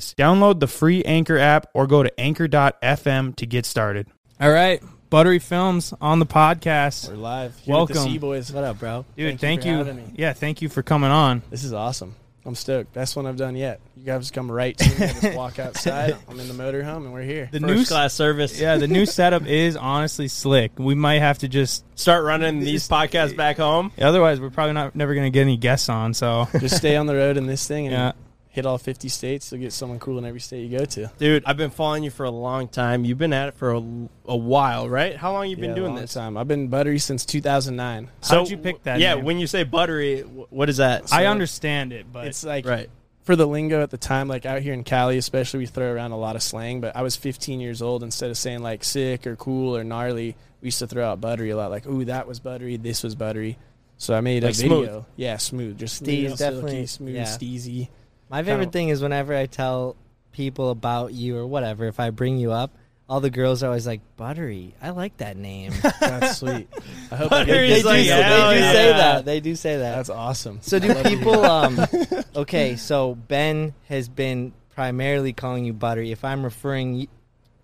Download the free Anchor app or go to anchor.fm to get started. All right, Buttery Films on the podcast. We're live. Here Welcome. with the Boys. What up, bro? Dude, Thank thank, you you. me. Yeah, thank you for coming on. This is awesome. I'm stoked. Best one I've done yet. You guys come right to me. I just walk outside. I'm in the motorhome and we're here. The First new class service. Yeah, the new setup is honestly slick. We might have to just Start running these podcasts back home. otherwise we're probably not never going to get any guests on, so just stay on the road in this thing and yeah. Hit all 50 states. You'll get someone cool in every state you go to. Dude, I've been following you for a long time. You've been at it for a, a while, right? How long you been Yeah, doing long this? Time. I've been buttery since 2009. How'd you pick that Yeah, name? when you say buttery, what is that? I understand it, but It's like right. for the lingo at the time, like out here in Cali, especially, we throw around a lot of slang. But I was 15 years old. Instead of saying like sick or cool or gnarly, we used to throw out buttery a lot. Like, ooh, that was buttery. This was buttery. So I made Like a smooth. video. Yeah, smooth. Just Steez, smooth, silky, definitely, smooth, yeah. steezy. My favorite thing is whenever I tell people about you or whatever, if I bring you up, all the girls are always like, Buttery. I like that name. That's sweet. I hope I Buttery get is they do, like, they good- do yeah. say that. They do say that. That's awesome. so do love to hear people um okay, so Ben has been primarily calling you Buttery. If I'm referring y-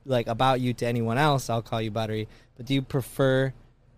like about you to anyone else, I'll call you Buttery. But do you prefer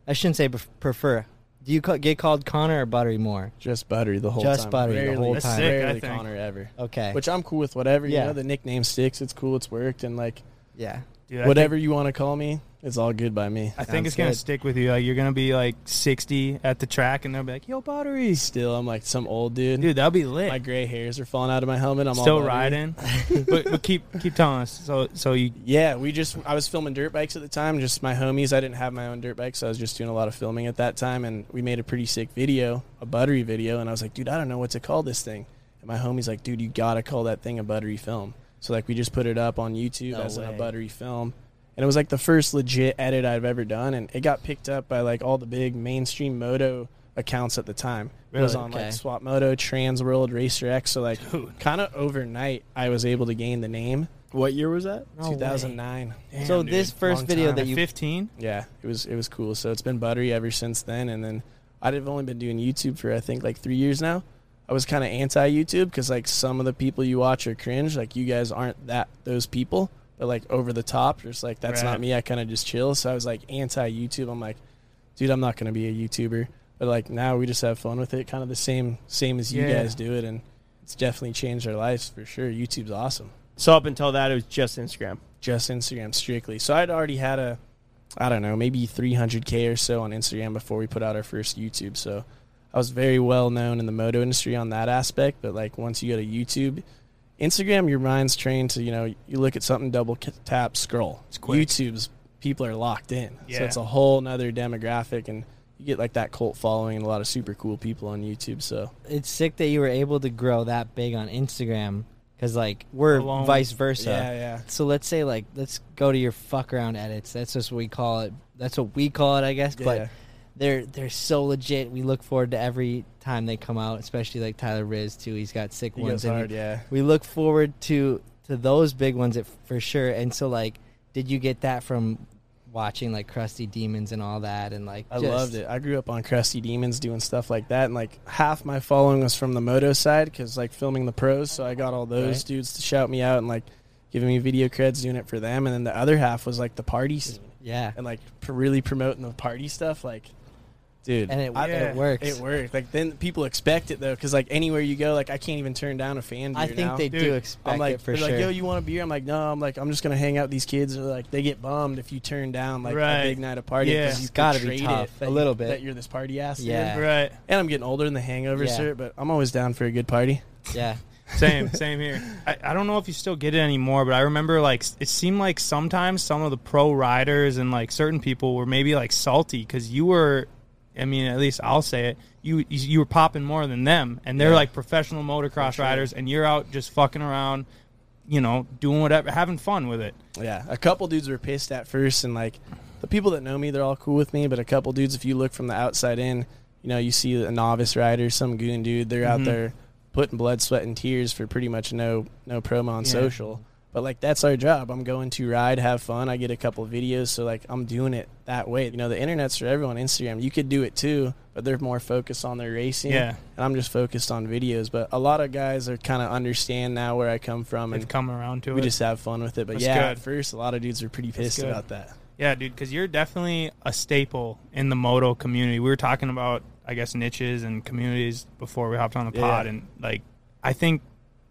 I shouldn't say pref- prefer. Do you ca- get called Connor or Buttery more? just buttery the whole time. Just time. buttery the Rarely, whole That's time. sick, I Rarely think. Connor ever. Okay. Which I'm cool with. Whatever. Yeah. You know, the nickname sticks. It's cool. It's worked. And like yeah. Dude, I whatever think, you want to call me, it's all good by me. I think Sounds it's going to good. stick with you. Like you're going to be like 60 at the track and they'll be like, "Yo, Buttery." Still, I'm like some old dude. Dude, that'll be lit. My gray hairs are falling out of my helmet. I'm Still all riding. but, but keep keep telling us. So so you Yeah, we just I was filming dirt bikes at the time, just my homies. I didn't have my own dirt bike, so I was just doing a lot of filming at that time and we made a pretty sick video, a buttery video, and I was like, dude, I don't know what to call this thing. And my homie's like, dude, you gotta call that thing a buttery film. So like we just put it up on YouTube No as in a buttery film. And it was like the first legit edit I've ever done and it got picked up by like all the big mainstream moto accounts at the time. It was on Okay. like Swap Moto, Trans World, Racer X. So like kind of overnight I was able to gain the name. What year was that? No way. 2009. So dude, this first long video time. that you 15? Yeah, it was it was cool. So it's been buttery ever since then, and then I've only been doing YouTube for I think like three years now. I was kind of anti YouTube because like some of the people you watch are cringe. Like you guys aren't that those people. Like over the top. Just like that's Right. not me. I kind of just chill. So I was like anti YouTube. I'm like, dude, I'm not gonna be a YouTuber. But like now we just have fun with it. Kind of the same same as you Yeah. guys do it, and it's definitely changed our lives for sure. YouTube's awesome. So up until that, it was just Instagram. just Instagram strictly. So I'd already had a, I don't know, maybe 300k or so on Instagram before we put out our first YouTube. So I was very well known in the moto industry on that aspect. But like once you go to YouTube, Instagram, your mind's trained to you know you look at something, double tap, scroll. It's quick. YouTube's people are locked in, so it's a whole nother demographic and. You get like that cult following and a lot of super cool people on YouTube. So it's sick that you were able to grow that big on Instagram because like we're Alone. vice versa. yeah, yeah. So let's say like let's go to your fuck around edits. That's just what we call it. That's what we call it, I guess. Yeah. But they're they're so legit. We look forward to every time they come out, especially like Tyler Riz too. He's got sick He ones. hard, yeah. We look forward to to those big ones at, for sure. And so like, did you get that from watching like Crusty Demons and all that? And like, I loved it. I grew up on Crusty Demons doing stuff like that, and like half my following was from the moto side because like filming the pros. So I got all those Right. dudes to shout me out and like giving me video creds doing it for them, and then the other half was like the party scene Yeah. and like pr- really promoting the party stuff. Like, dude, And it, I- it works. It worked. Like then people expect it though, because like anywhere you go, like I can't even turn down a fan. I think now. they Dude, do expect I'm like, it for they're sure. like, yo, you want a beer? I'm like, no. I'm like, I'm just gonna hang out with these kids. Or like, they get bummed if you turn down like Right. a big night of party Yeah. you It's gotta be portrayed tough, it, a little bit. that you're this party ass. dude. Yeah. Right. And I'm getting older in the hangover Yeah. cert, but I'm always down for a good party. yeah. Same, same here. I, I don't know if you still get it anymore, but I remember like it seemed like sometimes some of the pro riders and like certain people were maybe like salty because you were, I mean, at least I'll say it. You you were popping more than them, and they're Yeah. like professional motocross riders, and you're out just fucking around, you know, doing whatever, having fun with it. Yeah, a couple dudes were pissed at first, and like the people that know me, they're all cool with me. But a couple dudes, if you look from the outside in, you know, you see a novice rider, some goon dude, they're out Mhm. there putting blood, sweat, and tears for pretty much no no promo on Yeah. social. But like that's our job. I'm going to ride, have fun. I get a couple of videos, so like I'm doing it that way. You know, the internet's for everyone. Instagram, you could do it too, but they're more focused on their racing. Yeah. and I'm just focused on videos. But a lot of guys are kind of understand now where I come from, They've and come around to we it. just have fun with it. But That's yeah, good. at first, a lot of dudes are pretty pissed about that. Yeah, dude, because you're definitely a staple in the moto community. We were talking about, I guess, niches and communities before we hopped on the Yeah. pod, and like, I think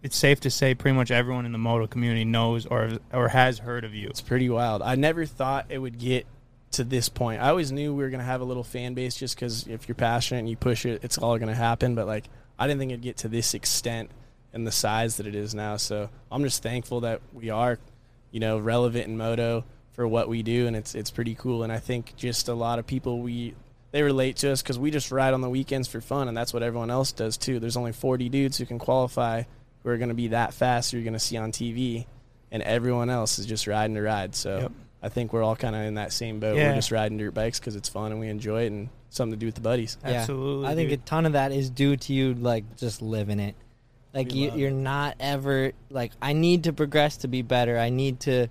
it's safe to say pretty much everyone in the moto community knows or or has heard of you. It's pretty wild. I never thought it would get to this point. I always knew we were gonna have a little fan base, just because if you're passionate and you push it, it's all gonna happen. But like, I didn't think it'd get to this extent and the size that it is now. So I'm just thankful that we are, you know, relevant in moto for what we do, and it's it's pretty cool. And I think just a lot of people we they relate to us because we just ride on the weekends for fun, and that's what everyone else does too. There's only 40 dudes who can qualify who are going to be that fast. Who you're going to see on TV, and everyone else is just riding to ride. So Yep. I think we're all kind of in that same boat. Yeah. We're just riding dirt bikes because it's fun and we enjoy it, and something to do with the buddies. Yeah. Absolutely, I think dude. a ton of that is due to you like just living it. Like We you, you're not ever like I need to progress to be better. I need to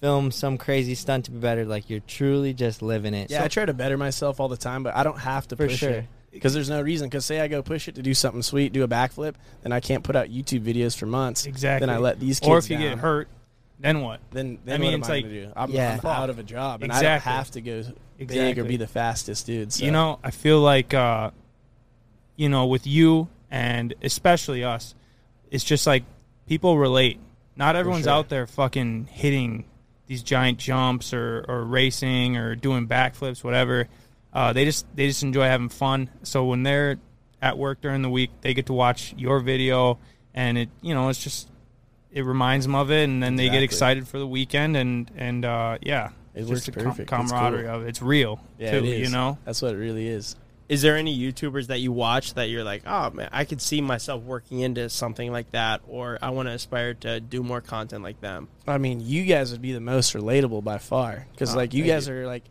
film some crazy stunt to be better. Like you're truly just living it. Yeah, I try to better myself all the time, but I don't have to For push sure. it because there's no reason. Because say I go push it to do something sweet, do a backflip, then I can't put out YouTube videos for months. exactly. Then I let these kids or if you down. get hurt, then what? Then, then I mean, what am it's I like- gonna do? I'm, Yeah. I'm out of a job, and I don't Exactly. have to go big Exactly. or be the fastest dude. So. You know, I feel like, uh, you know, with you and especially us, it's just like people relate. Not everyone's sure. out there fucking hitting these giant jumps or, or racing or doing backflips, whatever. Uh, they just they just enjoy having fun. So when they're at work during the week, they get to watch your video, and it you know it's just it reminds them of it, and then they get excited for the weekend, and and uh, yeah, It just works the com- perfect. It's camaraderie cool. of it. It's real yeah, too, it is. you know. that's what it really is. Is there any YouTubers that you watch that you're like, oh man, I could see myself working into something like that, or I want to aspire to do more content like them? I mean, you guys would be the most relatable by far because Oh, like you thank guys are like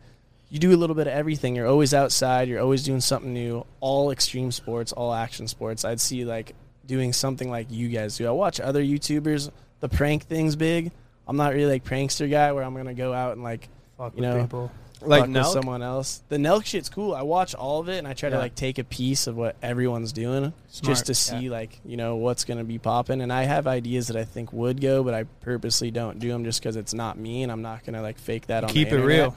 you do a little bit of everything. You're always outside. You're always doing something new. All extreme sports, all action sports. I'd see like doing something like you guys do. I watch other YouTubers. The prank thing's big. I'm not really like prankster guy where I'm gonna go out and like Fuck You with know, people. Like fuck with someone else. The Nelk shit's cool. I watch all of it and I try to like take a piece of what everyone's doing Smart, just to see like you know what's gonna be popping. And I have ideas that I think would go, but I purposely don't do them just because it's not me and I'm not gonna like fake that on. the Keep it internet. real.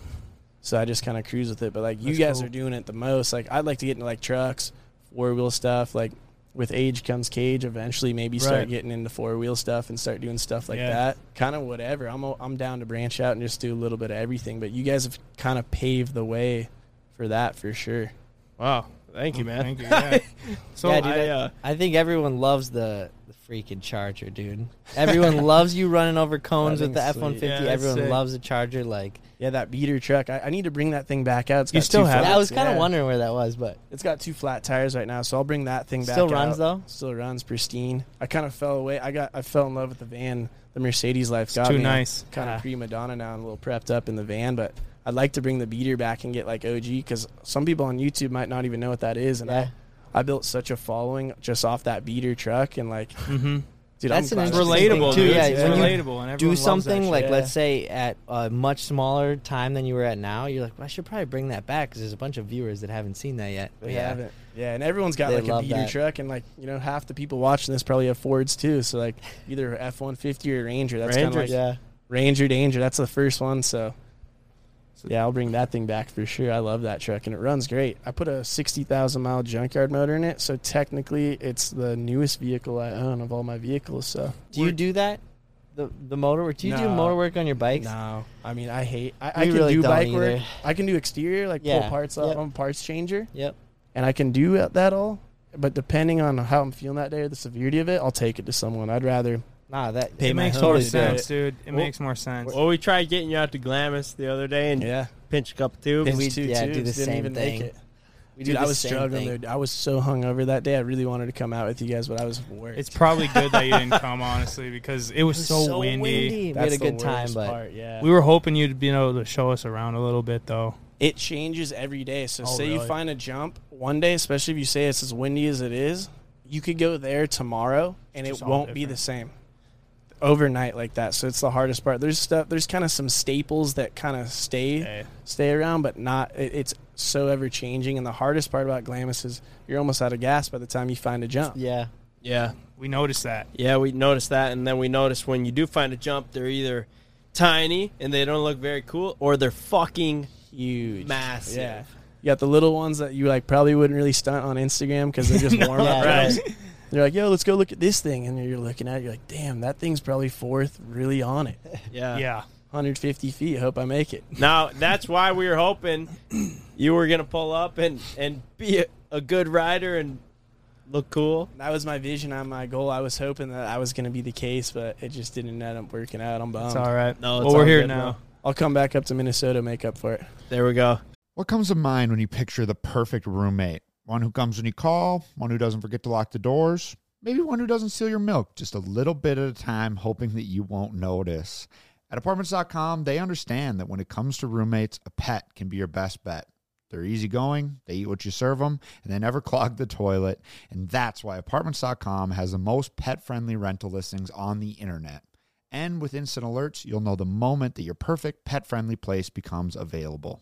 So I just kind of cruise with it. But like you That's guys cool. are doing it the most. Like I'd like to get into like trucks, four wheel stuff. Like with age comes cage. Eventually, maybe start Right. getting into four wheel stuff and start doing stuff like Yeah. that. Kind of whatever. I'm o- I'm down to branch out and just do a little bit of everything. But you guys have kind of paved the way for that for sure. Wow, thank you, man. Thank you. Yeah. So yeah, dude, I, I, uh, I think everyone loves the, the freaking Charger, dude. Everyone loves you running over cones with the F thing's one sweet. fifty. Yeah, Everyone sick. loves the Charger. Like Yeah, that beater truck. I, I need to bring that thing back out. It's You still have it? I was kind of yeah. wondering where that was, but It's got two flat tires right now, so I'll bring that thing back. Still runs, out. though? Still runs pristine. I kind of fell away. I got I fell in love with the van. The Mercedes life It's got too me. nice. Kind of ah. prima donna now and a little prepped up in the van, but I'd like to bring the beater back and get like OG because some people on YouTube might not even know what that is, and Yeah. I, I built such a following just off that beater truck, and like, Mm-hmm. dude, That's I'm an glad- interesting thing, relatable, too. dude. Yeah, it's when you relatable, and do something like yeah. let's say at a much smaller time than you were at now you're like well, i should probably bring that back because there's a bunch of viewers that haven't seen that yet But They yeah haven't. Yeah, and everyone's got They like a beater that. truck, and like you know, half the people watching this probably have Fords too. So like either F one fifty or Ranger. That's kind of like yeah Ranger Danger. That's the first one. So yeah, I'll bring that thing back for sure. I love that truck, and it runs great. I put a sixty thousand mile junkyard motor in it, so technically it's the newest vehicle I own of all my vehicles. So do you do that the the motor work do you do motor work on your bikes no, I mean I hate. I, I can really do bike either. work. I can do exterior, like Yeah, pull parts off. yep. I'm a parts changer. yep and I can do that all. But depending on how I'm feeling that day or the severity of it, I'll take it to someone. I'd rather nah that Pay It my makes homie more to sense, dude. It Well- makes more sense. Well, we tried getting you out to Glamis the other day and yeah. pinch a couple tubes. Pinch- we- two yeah, do tubes, the didn't same even thing. It. we Dude, do I the was same struggling. thing. Dude. I was so hungover that day. I really wanted to come out with you guys, but I was worried. It's probably good that you didn't come, honestly, because it was, so, windy. we had a the good time but part, yeah. We were hoping you'd be able to show us around a little bit, though. it changes every day. So Oh, say you really? find a jump one day, especially if you say it's as windy as it is, you could go there tomorrow and Just it all won't be different. the same overnight like that. So it's the hardest part. There's stuff. There's kind of some staples that kind of stay Hey. stay around, but not. It, it's so ever changing. And the hardest part about Glamis is you're almost out of gas by the time you find a jump. yeah yeah, We noticed that. yeah, we noticed that, and then we noticed when you do find a jump, they're either tiny and they don't look very cool, or they're fucking Huge, massive. Yeah. You got the little ones that you like probably wouldn't really stunt on Instagram because they're just warm up Yeah, rides. They're like, yo, let's go look at this thing, and you're looking at it, you're like, damn, that thing's probably fourth, really on it, yeah, Yeah. 150 feet. Hope I make it. Now that's why we were hoping you were gonna pull up and and be a, a good rider and look cool. That was my vision on my goal. I was hoping that I was going to be the case, but it just didn't end up working out. I'm bummed. It's all right. No, it's well, we're here now. bro. I'll come back up to Minnesota, make up for it. There we go. What comes to mind when you picture the perfect roommate? One who comes when you call, one who doesn't forget to lock the doors, maybe one who doesn't steal your milk just a little bit at a time, hoping that you won't notice. At apartments.com, they understand that when it comes to roommates, a pet can be your best bet. They're easygoing, they eat what you serve them, and they never clog the toilet. And that's why apartments.com has the most pet friendly rental listings on the internet. And with instant alerts, you'll know the moment that your perfect pet friendly place becomes available.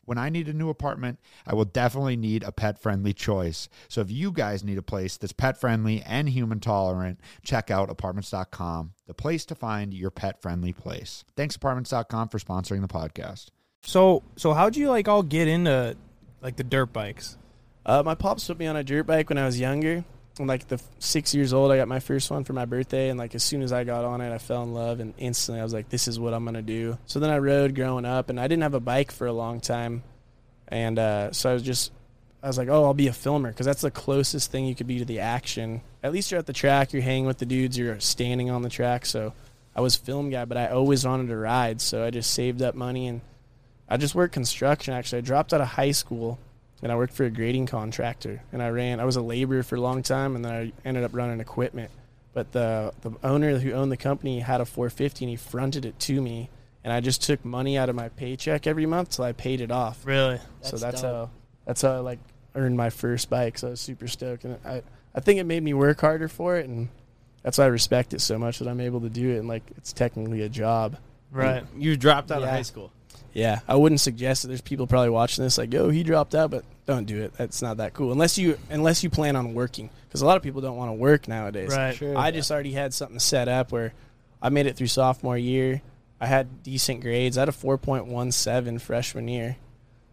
When I need a new apartment, I will definitely need a pet friendly choice. So if you guys need a place that's pet friendly and human tolerant, check out apartments.com, the place to find your pet friendly place. Thanks, apartments.com, for sponsoring the podcast. So, so how'd you like all get into like the dirt bikes? Uh, my pops put me on a dirt bike when I was younger. Like the six years old, I got my first one for my birthday. And like as soon as I got on it, I fell in love. And instantly I was like, this is what I'm to do. So then I rode growing up and I didn't have a bike for a long time. And uh, so I was just, I was like, oh, I'll be a filmer because that's the closest thing you could be to the action. At least you're at the track, you're hanging with the dudes, you're standing on the track. So I was film guy, but I always wanted to ride. So I just saved up money and I just worked construction actually. I dropped out of high school and I worked for a grading contractor. And I ran. I was a laborer for a long time, and then I ended up running equipment. But the the owner who owned the company had a 450, and he fronted it to me. And I just took money out of my paycheck every month till I paid it off. Really? so That's that's how that's how I like earned my first bike. So I was super stoked, and I I think it made me work harder for it, and that's why I respect it so much that I'm able to do it. And like it's technically a job. Right. You dropped out Yeah. of high school. Yeah, I wouldn't suggest it. There's people probably watching this like, "Yo, he dropped out," but don't do it. That's not that cool unless you unless you plan on working. Because a lot of people don't want to work nowadays. Right. Sure. I just already had something set up where I made it through sophomore year. I had decent grades. I had a 4.17 freshman year.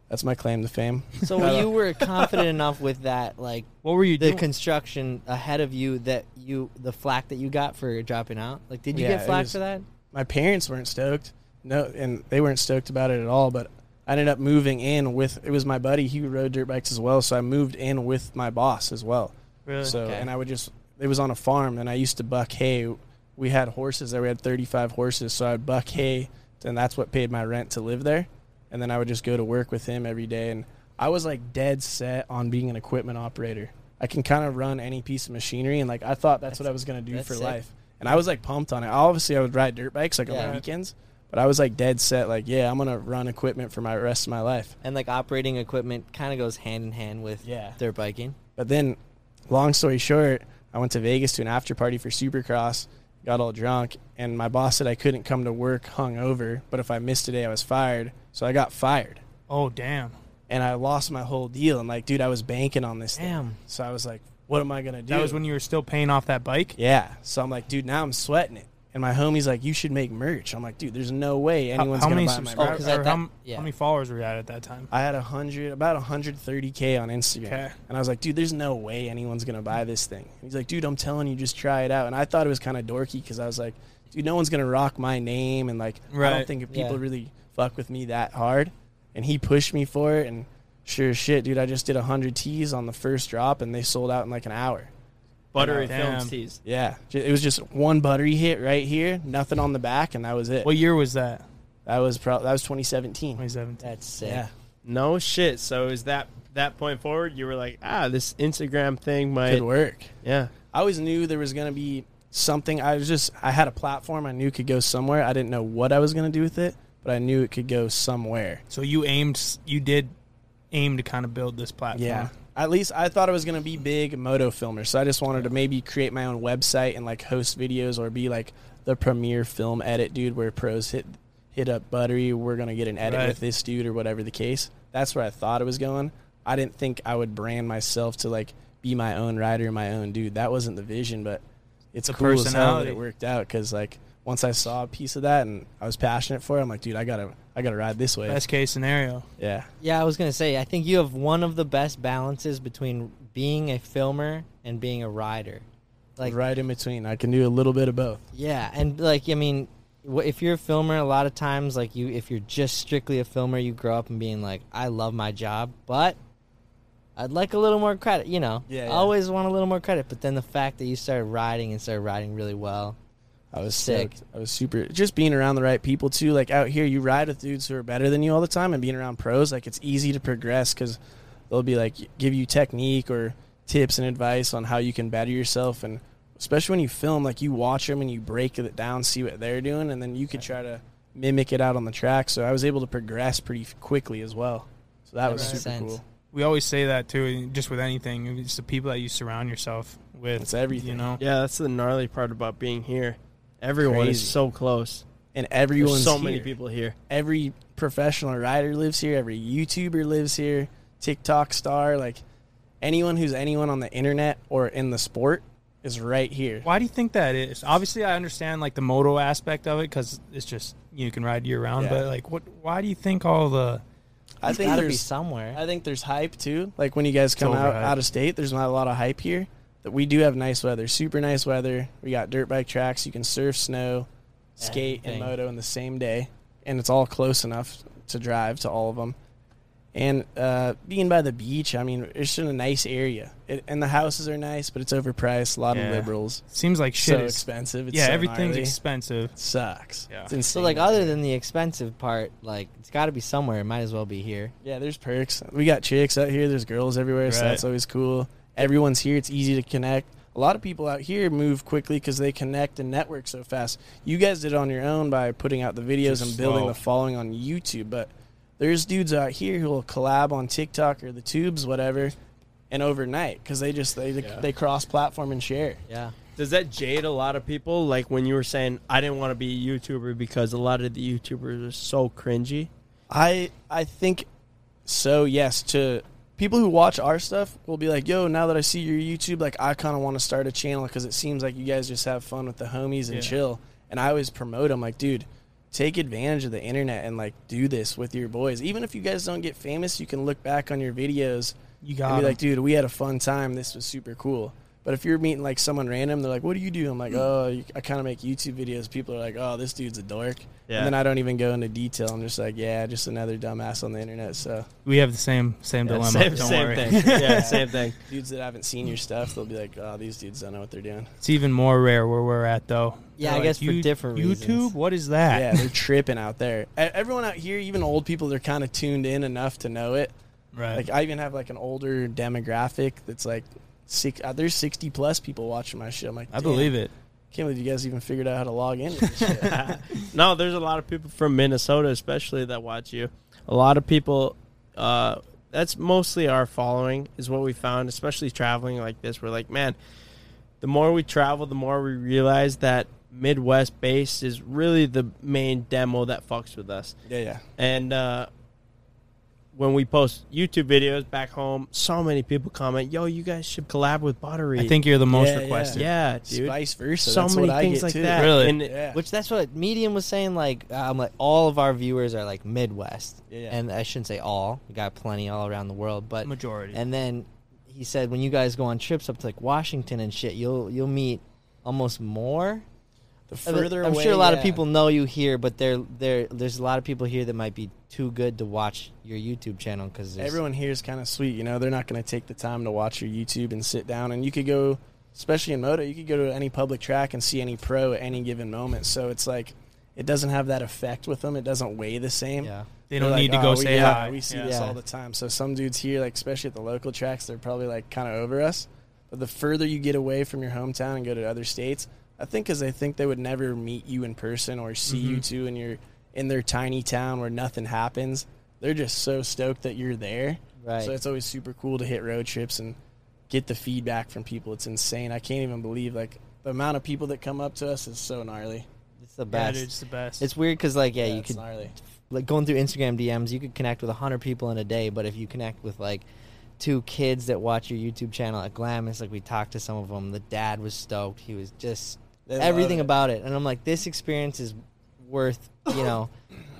That's my claim to fame. So you were confident enough with that, like What were you the doing? construction ahead of you, that you the flack that you got for dropping out. Like, did you Yeah, get flack was- for that? My parents weren't stoked. No, and they weren't stoked about it at all. But I ended up moving in with. It was my buddy. He rode dirt bikes as well, so I moved in with my boss as well. really? So Okay. and I would just it was on a farm and I used to buck hay we had horses there. We had 35 horses, so I'd buck hay, and that's what paid my rent to live there. And then I would just go to work with him every day, and I was like dead set on being an equipment operator. I can kind of run any piece of machinery, and like I thought that's, what I was gonna do for sick. life. And I was like pumped on it. Obviously, I would ride dirt bikes like on Yeah. the weekends, but I was like dead set, like yeah, I'm gonna run equipment for my rest of my life. And like operating equipment kind of goes hand in hand with Yeah. dirt biking. But then, long story short, I went to Vegas to an after party for Supercross, got all drunk, and my boss said I couldn't come to work hungover, but if I missed a day, I was fired. So I got fired, Oh damn. and I lost my whole deal. And like, dude, I was banking on this. thing. Damn. So I was like, what am I gonna do? That was when you were still paying off that bike. Yeah. So I'm like, dude, now I'm sweating it. And my homie's like, you should make merch. I'm like, dude, there's no way anyone's how gonna many buy my merch. Oh, 'cause or at that- how, yeah. how many followers were you at at that time? I had a hundred, about 130k on Instagram, Okay. and I was like, dude, there's no way anyone's gonna buy this thing. He's like, dude, I'm telling you, just try it out. And I thought it was kind of dorky because I was like, dude, no one's gonna rock my name, and like, I don't think people Yeah. really fuck with me that hard. And he pushed me for it, and sure as shit, dude, I just did 100 tees on the first drop, and they sold out in like an hour. Buttery Damn. Films tees. Yeah, Ju- it was just one buttery hit right here, nothing on the back, and that was it. What year was that? That was pro- that was 2017. 2017. That's sick. Yeah, No shit. So is that that point forward? You were like, ah, this Instagram thing might. good work. Yeah. I always knew there was going to be something. I was just, I had a platform I knew could go somewhere. I didn't know what I was going to do with it, but I knew it could go somewhere. So you aimed, you did aim to kind of build this platform. Yeah. At least I thought it was going to be big moto filmer. So I just wanted to maybe create my own website and like host videos or be like the premier film edit dude where pros hit hit up Buttery. We're going to get an edit Right. with this dude or whatever the case. That's where I thought it was going. I didn't think I would brand myself to like be my own rider, my own dude. That wasn't the vision, but it's The cool as hell that it worked out because like once I saw a piece of that and I was passionate for it, I'm like, dude, I gotta, I gotta ride this way. Best case scenario. yeah, Yeah, I was gonna say. I think you have one of the best balances between being a filmer and being a rider. Like, right in between. I can do a little bit of both. yeah, and like, I mean, if you're a filmer, a lot of times, like you, if you're just strictly a filmer, you grow up and being like, I love my job, but I'd like a little more credit. You know, Yeah, yeah. I always want a little more credit. But then the fact that you started riding and started riding really well, I was Sick. sick. I was super. Just being around the right people too. Like out here, you ride with dudes who are better than you all the time, and being around pros, like it's easy to progress because they'll be like give you technique or tips and advice on how you can better yourself, and especially when you film, like you watch them and you break it down, see what they're doing, and then you could try to mimic it out on the track. So I was able to progress pretty quickly as well. So that was That makes super sense. cool. We always say that too, just with anything. It's the people that you surround yourself with. It's everything. You know. Yeah, that's the gnarly part about being here. Everyone Crazy. is so close. And There's everyone's so many people here. every professional rider lives here, every YouTuber lives here, TikTok star, like anyone who's anyone on the internet or in the sport is right here. Why do you think that is? Obviously, I understand like the moto aspect of it because it's just you can ride year round. Yeah. But like, what? Why do you think all the? I think gotta be there's somewhere. I think there's hype too. Like when you guys come out overhyped. out of state, there's not a lot of hype here. That we do have nice weather, super nice weather. We got dirt bike tracks. You can surf, snow, skate, and moto in the same day, and it's all close enough to drive to all of them. And uh, being by the beach, I mean, it's just a nice area, it, and the houses are nice, but it's overpriced. A lot Yeah. of liberals, Seems like so shit is. expensive. It's yeah, so everything's gnarly. expensive. sucks. Yeah. It's insane. So like, other than the expensive part, like it's got to be somewhere. It might as well be here. Yeah, there's perks. We got chicks out here. There's girls everywhere, so that's always cool. Everyone's here. It's easy to connect. A lot of people out here move quickly because they connect and network so fast. You guys did it on your own by putting out the videos Just and building slow. the following on YouTube, but there's dudes out here who will collab on TikTok or the tubes, whatever, and overnight because they just they they cross platform and share. Yeah. Does that jade a lot of people? Like when you were saying, I didn't want to be a YouTuber because a lot of the YouTubers are so cringy. I I think so. Yes, to people who watch our stuff will be like, "Yo, now that I see your YouTube, like I kind of want to start a channel because it seems like you guys just have fun with the homies and Yeah. chill." And I always promote them, like, dude, take advantage of the internet and like do this with your boys. Even if you guys don't get famous, you can look back on your videos You and got be 'em. like, "Dude, we had a fun time. This was super cool." But if you're meeting like someone random, they're like, "What do you do?" I'm like, hmm. "Oh, I kind of make YouTube videos." People are like, "Oh, this dude's a dork," Yeah. and then I don't even go into detail. I'm just like, "Yeah, just another dumbass on the internet." So We have the same same Yeah, dilemma. same, Don't same worry. thing. Yeah, same thing. dudes that haven't seen your stuff, they'll be like, "Oh, these dudes don't know what they're doing." It's even more rare where we're at though. Yeah, They're I guess for "You- different YouTube. reasons." What is that? Yeah, they're tripping out there. Everyone out here, even old people, they're kind of tuned in enough to know it. right. Like I even have like an older demographic that's like six. Uh, there's 60 plus people watching my shit. I'm like, I believe it. Can't believe you guys even figured out how to log in. No, there's a lot of people from Minnesota, especially that watch you. A lot of people. Uh, that's mostly our following, is what we found, especially traveling like this. We're like, man, the more we travel, the more we realize that Midwest base is really the main demo that fucks with us. yeah, yeah. And uh, when we post YouTube videos back home, so many people comment, "Yo, you guys should collab with Buttery." I think you're the most Yeah, yeah. requested. yeah, dude. Vice versa. so that's many what I things get like too. that. Really? And Yeah. Which that's what Medium was saying. Like, um, like all of our viewers are like Midwest, Yeah, yeah. and I shouldn't say all. We got plenty all around the world, but Majority. And then he said when you guys go on trips up to like Washington and shit, you'll you'll meet almost more. The I mean, further I'm away, sure a lot yeah. of people know you here, but there there there's a lot of people here that might be too good to watch your YouTube channel because Everyone here is kind of sweet. You know, they're not going to take the time to watch your YouTube and sit down. And you could go, especially in moto, you could go to any public track and see any pro at any given moment. So it's like it doesn't have that effect with them. It doesn't weigh the same. yeah. they don't like, need to "Oh, go we- say yeah, hi. We see Yeah. this all the time. So some dudes here, like especially at the local tracks, they're probably like kind of over us. But the further you get away from your hometown and go to other states, I think because they think they would never meet you in person or see you Mhm. two, and you're in their tiny town where nothing happens. They're just so stoked that you're there. Right. So it's always super cool to hit road trips and get the feedback from people. It's insane. I can't even believe like the amount of people that come up to us is so gnarly. it's the Yeah, best. dude, it's the best. it's weird because like yeah, Yeah, you it's could gnarly. like going through Instagram DMs, you could connect with hundred people in a day, but if you connect with like two kids that watch your YouTube channel at Glamis, like we talked to some of them, the dad was stoked. He was just They everything it. about it, and I'm like, this experience is worth, you know,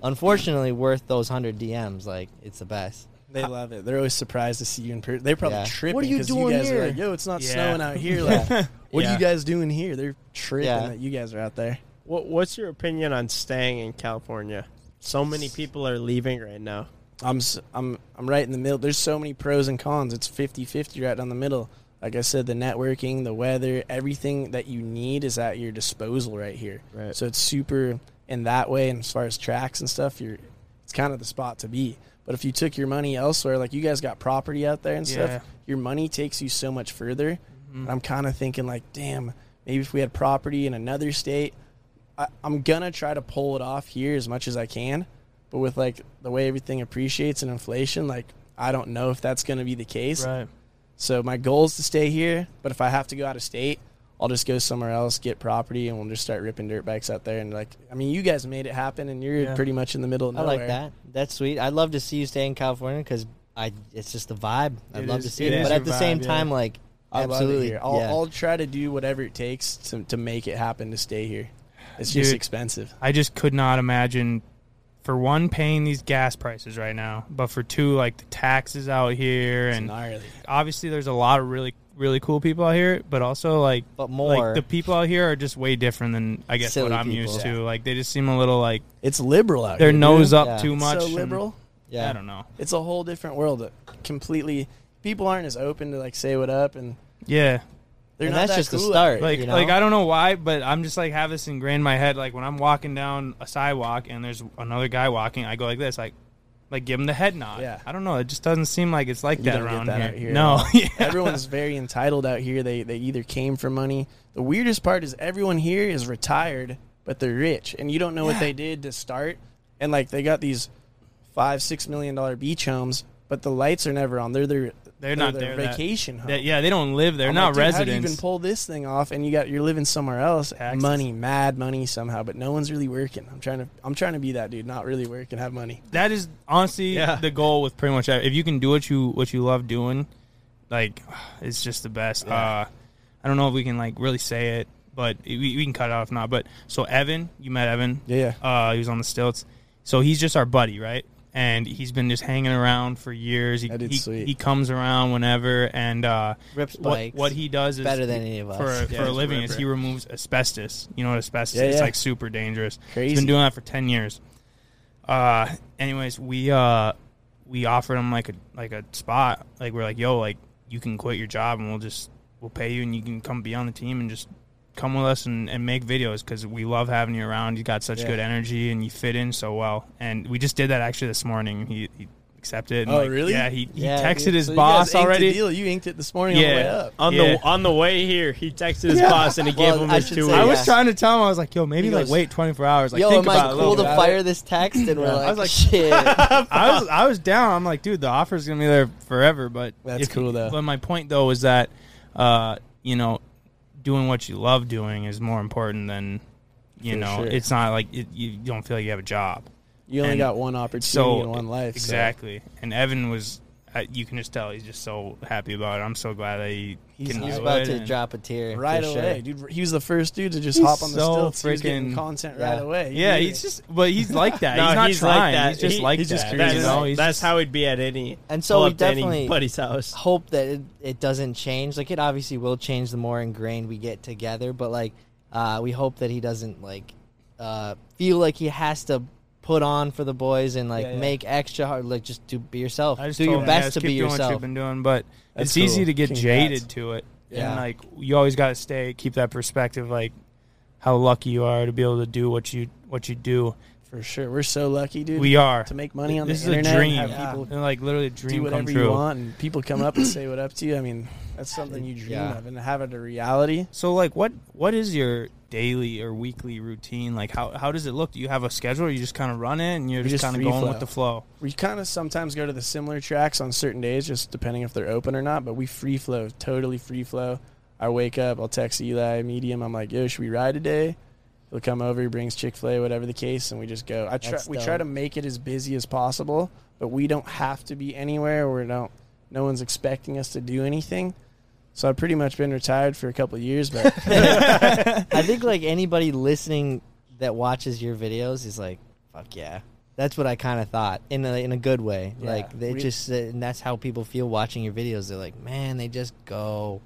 unfortunately worth those hundred DMs. Like it's the best. They love it. They're always surprised to see you in person. They're probably Yeah. tripping. What are you 'cause doing guys here? Are like, Yo, it's not Yeah. snowing out here. Like, what Yeah. are you guys doing here? They're tripping Yeah. that you guys are out there. What, what's your opinion on staying in California? So many people are leaving right now. I'm s- I'm I'm right in the middle. There's so many pros and cons. It's 50-50 right down the middle. Like I said, the networking, the weather, everything that you need is at your disposal right here. Right. So it's super in that way. And as far as tracks and stuff, you're it's kind of the spot to be. But if you took your money elsewhere, like you guys got property out there and Yeah. stuff, your money takes you so much further. Mhm. I'm kind of thinking like, damn, maybe if we had property in another state, I, I'm gonna try to pull it off here as much as I can. But with like the way everything appreciates and inflation, like I don't know if that's gonna be the case. right. So my goal is to stay here. But if I have to go out of state, I'll just go somewhere else, get property, and we'll just start ripping dirt bikes out there. And like, I mean, you guys made it happen, and you're Yeah. pretty much in the middle of I like that. That's sweet. I'd love to see you stay in California because I it's just the vibe. I'd It love is- to see it it, but at the same vibe, yeah. time, like I absolutely, here. I'll, yeah. I'll try to do whatever it takes to to make it happen to stay here. It's just expensive. I just could not imagine, for one, paying these gas prices right now, but for two, like the taxes out here, It's and gnarly. obviously there's a lot of really really cool people out here, but also like but more. like the people out here are just way different than I guess Silly what I'm people. used Yeah. to. Like they just seem a little like It's liberal out here. their nose dude. up Yeah. too much. So and- liberal. yeah, I don't know. It's a whole different world. Uh, completely, people aren't as open to like say what up, and Yeah, they're And not that's that just the cool out start. like you know? like I don't know why, but I'm just like have this ingrained in my head. Like when I'm walking down a sidewalk and there's another guy walking, I go like this, like like give him the head nod. Yeah. I don't know. It just doesn't seem like it's like You that around that here. here No, yeah. Everyone's very entitled out here. They they either came for money. The weirdest part is everyone here is retired, but they're rich, and you don't know what they did to start. And like they got these five six million dollar beach homes, but the lights are never on. They're their They're not their there. that- vacation home. that- yeah, they don't live there. I'm not like, dude, How do you residents. even pull this thing off? And you got you're living somewhere else. Taxes. Money, mad money somehow, but no one's really working. I'm trying to I'm trying to be that dude, not really work and have money. that is honestly Yeah. the goal with pretty much if you can do what you what you love doing, like it's just the best. Yeah. Uh, I don't know if we can like really say it, but we, we can cut it off now. But so Evan, you met Evan. Yeah, Uh, he was on the stilts. So he's just our buddy, right? And he's been just hanging around for years. He That is he, sweet. he comes around whenever, and uh, Rips what bikes. what he does is better than any of us. for Yeah, for a he's a living is ripper. he removes asbestos. You know what asbestos Yeah, is? It's yeah. like super dangerous. Crazy. He's been doing that for ten years. Uh, anyways, we uh we offered him like a like a spot. Like we're like, yo, like you can quit your job and we'll just we'll pay you and you can come be on the team and just come with us and, and make videos because we love having you around. You got such Yeah. good energy and you fit in so well. And we just did that actually this morning. He, he accepted. and, Oh, like, really? Yeah, he, he Yeah, texted dude. his So you boss guys inked the already. deal. You inked it this morning on the way Yeah. up. On Yeah. the on the way here, he texted his boss and he gave him I his two say, weeks. I was trying to tell him, I was like, yo, maybe He like wait 24 hours. Like, Yo, think am about I it a cool to fire this text? And we're like, I was like- shit. I was I was down. I'm like, dude, the offer's gonna be there forever. But That's cool, though. But my point though is that, uh, you know, doing what you love doing is more important than, you For know, sure. it's not like it, you don't feel like you have a job. You only And got one opportunity So in one life. so- exactly. And Evan was, uh, you can just tell he's just so happy about it. I'm so glad that he He's- can He's do about it. to and- drop a tear Right away, sure. dude. He was the first dude to just He's hop on the so stilts. He was getting freaking- content yeah. right away. He Yeah, he's it. just, but he's like that. No, he's not he's like trying. that. He's just He- like he's just that. cruising. you know? He's That's just- how he'd be at any. And so pull we up to any definitely- buddy's house. hope that it, it doesn't change. Like it obviously will change the more ingrained we get together, but like uh, we hope that he doesn't like uh, feel like he has to put on for the boys and like Yeah, yeah. make extra hard. Like just do be yourself. I just Do your him, best yeah, just to keep be doing What yourself. you've been doing, but That's it's easy to get Congrats. jaded to it. Yeah. And like you always got to stay, keep that perspective. Like how lucky you are to be able to do what you what you do. For sure. We're so lucky, dude. We are. to make money on This the is a dream. And Yeah. people And like literally a do dream come whatever you want, and people come up and say what up to you. I mean, that's something you dream Yeah. of, and to have it a reality. So like what what is your daily or weekly routine? Like how how does it look? Do you have a schedule or you just kind of run it and you're We just, just kind of going flow. with the flow? We kind of sometimes go to the similar tracks on certain days, just depending if they're open or not. But we free flow, totally free flow. I wake up, I'll text Eli, medium. I'm like, yo, should we ride today? He'll come over, he brings Chick Fil A, whatever the case, and we just go. I try, That's we try to make it as busy as possible, but we don't have to be anywhere. We don't. No one's expecting us to do anything. So I've pretty much been retired for a couple of years, but I think like anybody listening that watches your videos is like, fuck yeah. That's what I kind of thought in a in a good way. Yeah. like they We- just uh, and that's how people feel watching your videos. They're like, man, they just go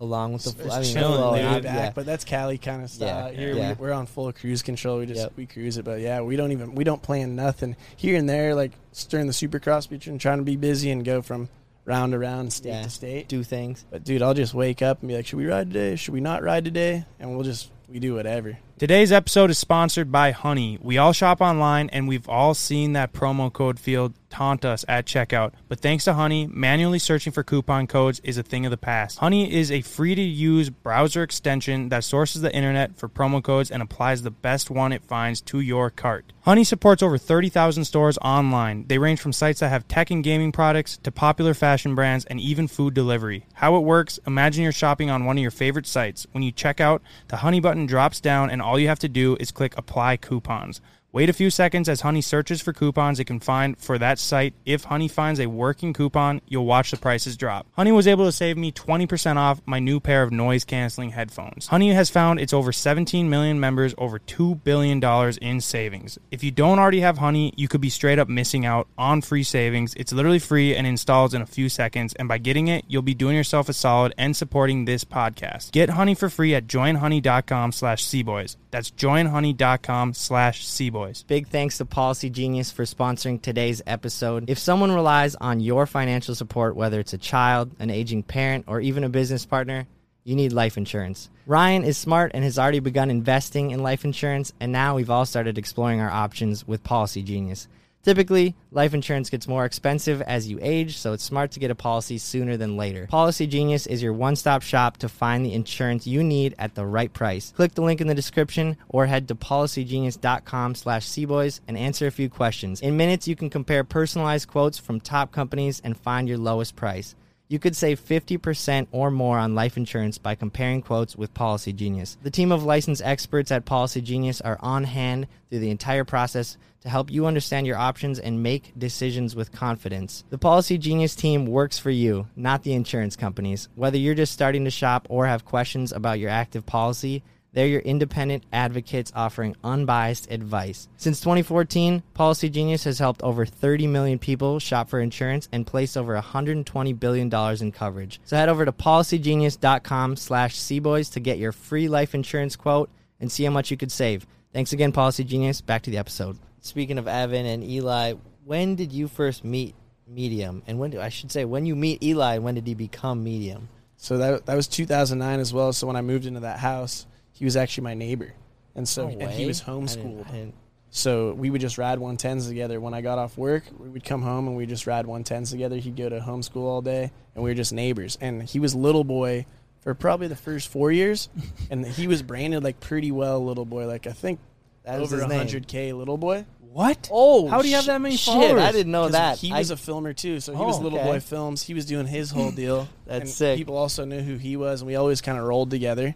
along with the. fl- I mean, chilling, flow, dude. back, yeah. but that's Cali kind of style. Yeah, Here yeah. We, we're on full cruise control. We just Yep. we cruise it, but yeah, we don't even we don't plan nothing here and there. Like during the Supercross, we're trying to be busy and go from round to round, state Yeah. to state. do things. But dude, I'll just wake up and be like, should we ride today? Should we not ride today? And we'll just we do whatever. Today's episode is sponsored by Honey. We all shop online and we've all seen that promo code field taunt us at checkout. But thanks to Honey, manually searching for coupon codes is a thing of the past. Honey is a free to use browser extension that sources the internet for promo codes and applies the best one it finds to your cart. Honey supports over 30,000 stores online. They range from sites that have tech and gaming products to popular fashion brands and even food delivery. How it works, imagine you're shopping on one of your favorite sites. When you check out, the Honey button drops down and all you have to do is click apply coupons. Wait a few seconds as Honey searches for coupons it can find for that site. If Honey finds a working coupon, you'll watch the prices drop. Honey was able to save me 20% off my new pair of noise canceling headphones. Honey has found its over 17 million members over $2 billion in savings. If you don't already have Honey, you could be straight up missing out on free savings. It's literally free and installs in a few seconds, and by getting it, you'll be doing yourself a solid and supporting this podcast. Get Honey for free at joinhoney.com slash cboys. That's joinhoney.com slash cboys. Big thanks to Policy Genius for sponsoring today's episode. If someone relies on your financial support, whether it's a child, an aging parent, or even a business partner, you need life insurance. Ryan is smart and has already begun investing in life insurance, and now we've all started exploring our options with Policy Genius. Typically, life insurance gets more expensive as you age, so it's smart to get a policy sooner than later. Policy Genius is your one-stop shop to find the insurance you need at the right price. Click the link in the description or head to policygenius.com slash cboys and answer a few questions. In minutes, you can compare personalized quotes from top companies and find your lowest price. You could save 50% or more on life insurance by comparing quotes with Policy Genius. The team of licensed experts at Policy Genius are on hand through the entire process to help you understand your options and make decisions with confidence. The Policy Genius team works for you, not the insurance companies. Whether you're just starting to shop or have questions about your active policy, They're your independent advocates offering unbiased advice. Since 2014, Policy Genius has helped over 30 million people shop for insurance and place over $120 billion in coverage. So head over to policygenius.com slash cboys to get your free life insurance quote and see how much you could save. Thanks again, Policy Genius. Back to the episode. Speaking of Evan and Eli, when did you first meet Medium? And when do I should say when you meet Eli, when did he become Medium? So that that was 2009 as well. So when I moved into that house, he was actually my neighbor, and so No and he was I didn't- homeschooled. I didn't- So we would just ride 110s together. When I got off work, we would come home and we'd just ride 110s together. He'd go to homeschool all day, and we were just neighbors. And he was little boy for probably the first four years, and he was branded like pretty well little boy. Like I think That was over his 100k little boy. What? Oh, How do you have that many shit, followers? I didn't know that. He was a filmer too, so he was Oh, Little okay. Boy Films. He was doing his whole deal. That's sick. People also knew who he was, and we always kind of rolled together.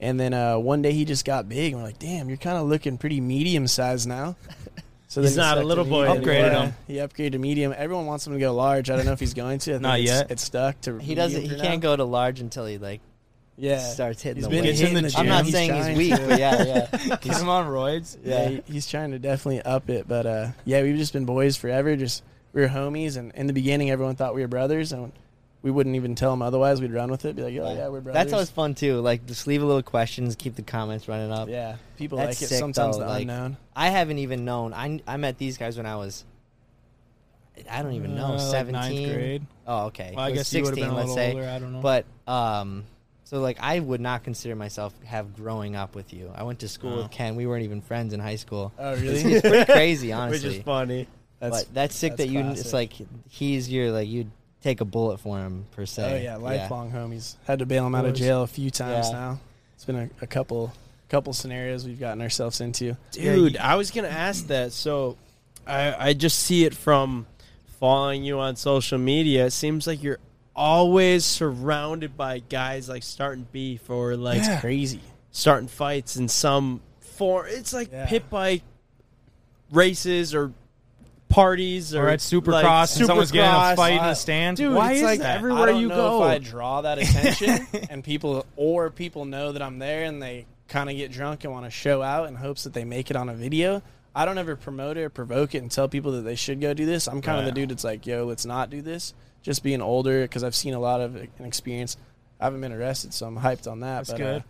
And then uh, one day he just got big, and we're like, "Damn, you're kind of looking pretty medium sized now." So He's he not a little boy medium. Upgraded him. He upgraded to medium. Everyone wants him to go large. I don't know if he's going to. I think Not it's, yet. It's stuck to. he doesn't. He can't now. go to large until he like Yeah, starts hitting He's the been weight. Hitting the the gym. I'm not He's saying he's weak, to. but yeah, yeah. Get him on roids. Yeah, Yeah. he- he's trying to definitely up it. But uh, yeah, we've just been boys forever. Just we were homies, and in the beginning, everyone thought we were brothers, and we wouldn't even tell them otherwise. We'd run with it, be like, "Oh yeah, we're brothers." That's always fun too. Like just leave a little questions, keep the comments running up. yeah. People That's like it. sick, Sometimes though, the like- unknown. I haven't even known. I I met these guys when I was. I don't even know. Uh, like Seventeen. ninth grade. Oh, okay. Well, I guess you would have been a let's say. older. I don't know. But um, so like I would not consider myself have growing up with you. I went to school Oh. with Ken. We weren't even friends in high school. Oh really? it's pretty crazy, honestly. which is funny. that's but that's sick that's that you. classic. It's like he's your like you'd take a bullet for him per se. oh yeah, lifelong homies. Had to bail him out of jail a few times Yeah. now. It's been a, a couple couple scenarios we've gotten ourselves into. Dude, I was gonna ask that. So, I I just see it from following you on social media. It seems like you're always surrounded by guys like starting beef or like It's crazy. starting fights in some form. It's like Yeah. pit bike races or parties or, Or at Supercross like, and someone's getting a fight in the stands. Dude, Why is like that? everywhere I don't you know go. if I draw that attention and people or people know that I'm there and they kind of get drunk and want to show out in hopes that they make it on a video. I don't ever promote it or provoke it and tell people that they should go do this. I'm kind of the dude that's like, yo, let's not do this. Just being older because I've seen a lot of an experience. I haven't been arrested, so I'm hyped on that. That's but, good. Uh,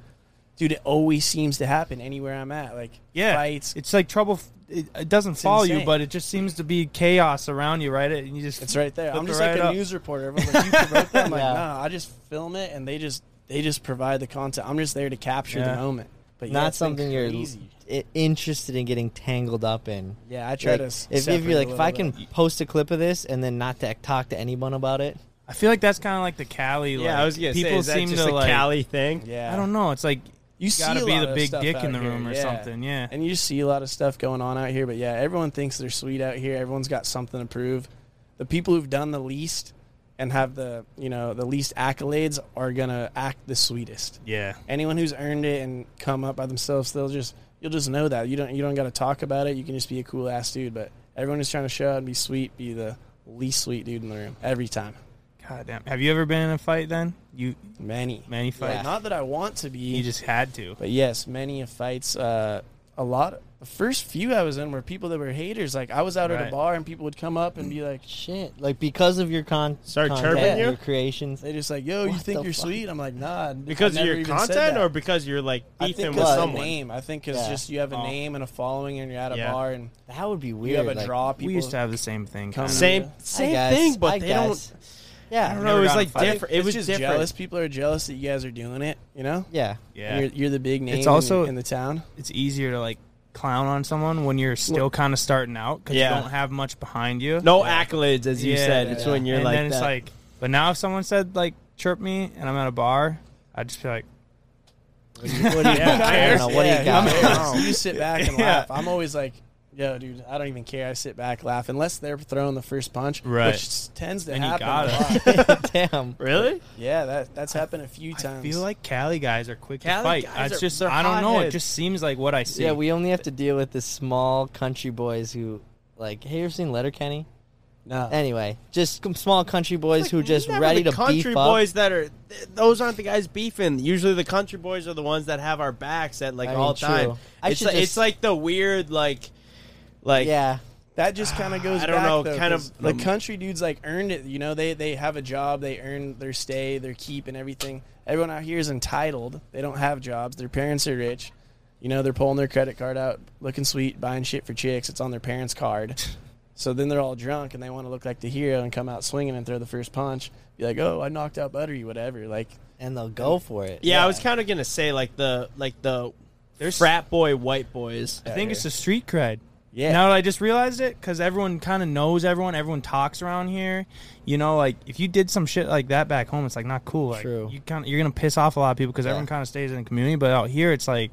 dude, it always seems to happen anywhere I'm at. Like yeah, fights. it's like trouble. F- It, it doesn't It's follow you, but it just seems to be chaos around you, right? And you just It's right there. I'm just right like a up. news reporter. Everyone's like, you promote that? I'm like, Yeah. nah, I just film it and they just they just provide the content. I'm just there to capture Yeah. the moment. But yeah, Not something you're crazy. i- interested in getting tangled up in. Yeah, I try Like, to. if, if you're like, if I can bit. post a clip of this and then not to talk to anyone about it, I feel like that's kind of like the Cali. Yeah, like, I was gonna people say, is that seem just to a like. Cali thing. yeah, I don't know. It's like You see gotta be the big dick in the here, room or yeah. something. Yeah. And you see a lot of stuff going on out here. But yeah, everyone thinks they're sweet out here. Everyone's got something to prove. The people who've done the least and have the you know the least accolades are gonna act the sweetest. Yeah. anyone who's earned it and come up by themselves, they'll just you'll just know that you don't you don't got to talk about it. You can just be a cool ass dude. But everyone who's trying to show out and be sweet, be the least sweet dude in the room every time. God damn. Have you ever been in a fight? Then you Many, many fights. Like, not that I want to be, You just had to. but yes, many of fights. Uh, a lot. The first few I was in were people that were haters. Like I was out at a bar and people would come up and be like, shit, like because of your con, Start content, chirping you? your creations. they just like, yo, you think you're fuck? sweet? I'm like, nah. Because of your content or because you're like I beefing think with it's someone? name. I think it's Yeah. just you have a Oh. name and a following and you're at a Yeah. bar and That would be weird. you weird. have a like, draw. People we used to have the same thing. kinda. Same same guess, thing, but I they guess. don't. Yeah, I don't know. It was like different. It was just different. jealous. People are jealous that you guys are doing it. You know, yeah. Yeah. you're, you're the big name. It's also- in, in the town. it's easier to like clown on someone when you're still kind of starting out because Yeah. you don't have much behind you. No accolades, as you Yeah, said. yeah, It's yeah. when you're and like then it's like, but now if someone said like chirp me and I'm at a bar, I'd just be like, What do you, what do you Yeah, got? I don't know. What do you got? who cares? you sit back and Yeah. laugh. I'm always like, yo, dude, I don't even care. I sit back, laugh, unless they're throwing the first punch, Right. which tends to Then you happen got a lot. Damn. really? yeah, that that's happened a few I times. I feel like Cali guys are quick Cali to fight. guys It's are- just I don't know. It just seems like what I see. Yeah, we only have to deal with the small country boys who, like, hey, you ever seen Letterkenny? No. Anyway, just some small country boys who are just ready the to country beef up. boys that are those aren't the guys beefing. Usually the country boys are the ones that have our backs at like I mean, all true. time. I It's should like, just- it's like the weird like like yeah, That just kind of goes. I don't back, know, though, kind of the um, country dudes like earned it. You know, they they have a job, they earn their stay, their keep, and everything. Everyone out here is entitled. They don't have jobs. Their parents are rich. You know, they're pulling their credit card out, looking sweet, buying shit for chicks. It's on their parents' card. so then they're all drunk and they want to look like the hero and come out swinging and throw the first punch. Be like, oh, I knocked out Buttery, whatever. Like, and they'll go for it. yeah, I was kind of gonna say like the like the there's frat boy white boys. I think it's the street cred. Yeah. Now that I just realized it, because everyone kind of knows everyone, everyone talks around here. You know, like if you did some shit like that back home, it's like not cool. Like, True. You kind of you're gonna piss off a lot of people because Yeah. everyone kind of stays in the community. But out here, it's like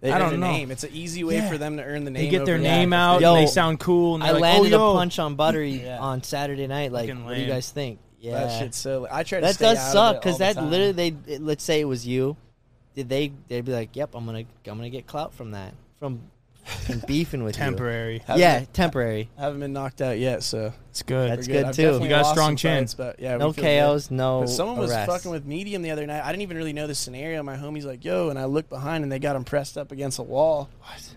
they I don't know. name. It's an easy way Yeah. for them to earn the name. they get their name out Yo, and they sound cool. And I like, landed oh, a punch on Buttery Yeah. on Saturday night. Like, what do you guys think? Yeah, That shit's so. I try to that does suck because that time. literally they let's say it was you did they they'd be like yep i'm gonna i'm gonna get clout from that from fucking beefing with temporary. you yeah temporary I haven't been knocked out yet, so It's good. That's we're good, too. definitely You got a strong some chin. fights, but yeah, no we. KOs no But someone was arrests. fucking with medium the other night. I didn't even really know the scenario. My homie's like, "Yo," and I looked behind, and they got him pressed up against a wall.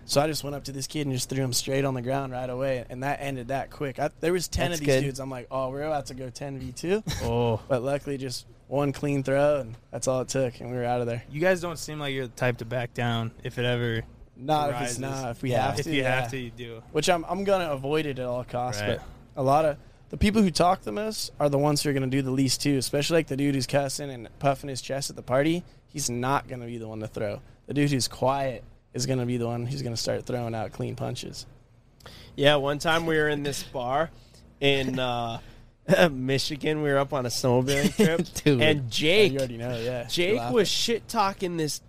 So I just went up to this kid and just threw him straight on the ground right away, and that ended that quick. I, there was ten That's of these good. dudes. I'm like, "Oh, we're about to go ten v 2 Oh, but luckily, just one clean throw, and that's all it took, and we were out of there. you guys don't seem like you're the type to back down if it ever. Not if Arises. it's not. If we Yeah. have If to, you yeah. have to, you do. which I'm I'm gonna avoid it at all costs. Right. But a lot of the people who talk the most are the ones who are gonna do the least too. Especially like the dude who's cussing and puffing his chest at the party. He's not gonna be the one to throw. The dude who's quiet is gonna be the one who's gonna start throwing out clean punches. Yeah, one time we were in this bar in uh, Michigan. We were up on a snowmobiling trip, Dude. and Yeah, Jake you already know, yeah. Jake You're was shit talking this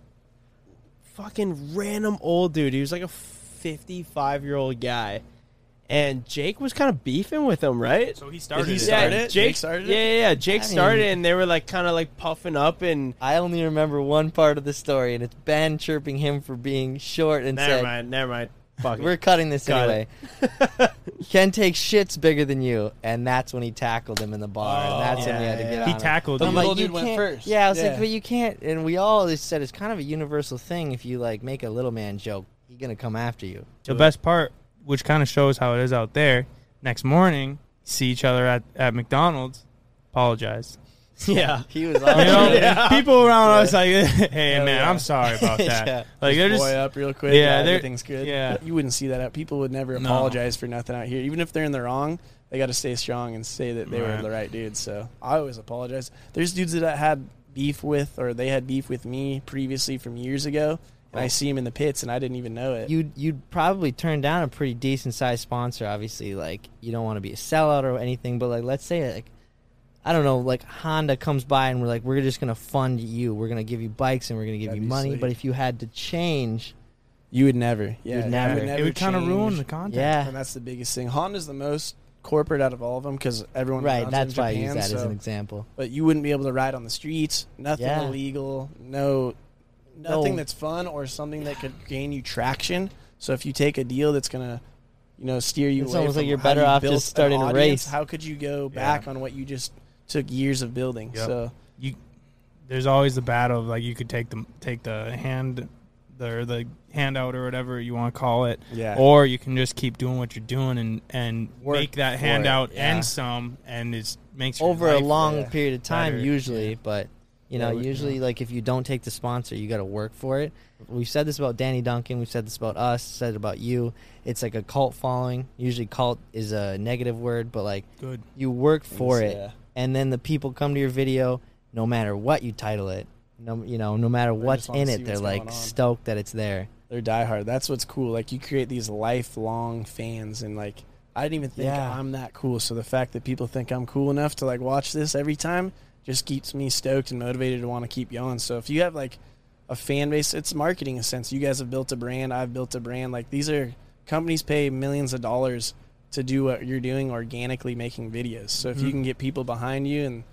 fucking random old dude. He was like a 55 year old guy. And Jake was kind of beefing with him, right? So he started. he it. start yeah. Jake Jake started Yeah, it? yeah, yeah. Jake I started mean- it, and they were like kind of like puffing up, and i only remember one part of the story and it's ben chirping him for being short and never said mind, never mind. Fuck it. we're cutting this Got anyway ken takes shits bigger than you and that's when he tackled him in the bar and that's when we had to yeah, get yeah. on He him. tackled The him. I'm little dude went can't- first. Yeah, I was Yeah. like, but you can't. And we all just said it's kind of a universal thing. If you like make a little man joke, he's gonna come after you. the best part, which kind of shows how it is out there. Next morning, see each other at, at McDonald's. Apologize. yeah. He was You know. Yeah. people around us like, hey Hell man, yeah. I'm sorry about that. Yeah. Like they're boy just up real quick. Yeah, Yeah, they're- everything's good. yeah. you wouldn't see that. Out. People would never No. apologize for nothing out here, even if they're in the wrong. They got to stay strong and say that they Right. were the right dudes. So I always apologize. There's dudes that I had beef with, or they had beef with me previously from years ago, and I oh. see them in the pits, and I didn't even know it. You'd you'd probably turn down a pretty decent sized sponsor. Obviously, like you don't want to be a sellout or anything, but like let's say like. I don't know, like Honda comes by and we're like, we're just gonna fund you. We're gonna give you bikes and we're gonna give That'd you money. sweet. But if you had to change, you would never. Yeah, would you never. it would kind of ruin the content. yeah, And that's the biggest thing. Honda's the most corporate out of all of them because everyone right. That's in why I use that as an example. but you wouldn't be able to ride on the streets. Nothing Yeah. illegal. No, nothing No. that's fun or something that could gain you traction. So if you take a deal that's gonna, you know, steer you It's away almost from like you're better you off just starting a race. How could you go back on what you just took years of building? Yep. So you there's always the battle of like you could take the take the hand the or the handout or whatever you want to call it yeah, or you can just keep doing what you're doing and and Work make that for handout it, yeah. and some and it makes your over a long yeah, period of time better, usually yeah. but you know we- usually like if you don't take the sponsor you got to work for it we've said this about danny duncan we've said this about us said it about you it's like a cult following usually cult is a negative word but like good you work for it Yeah. And then the people come to your video no matter what you title it no you know no matter They what's in it they're like stoked that it's there They're diehard. That's what's cool. Like you create these lifelong fans, and like I didn't even think Yeah. I'm that cool. So the fact that people think I'm cool enough to like watch this every time just keeps me stoked and motivated to want to keep going. So if you have like a fan base, it's marketing in a sense. You guys have built a brand. I've built a brand. Like these are companies pay millions of dollars to do what you're doing organically making videos. So if you mm-hmm. can get people behind you and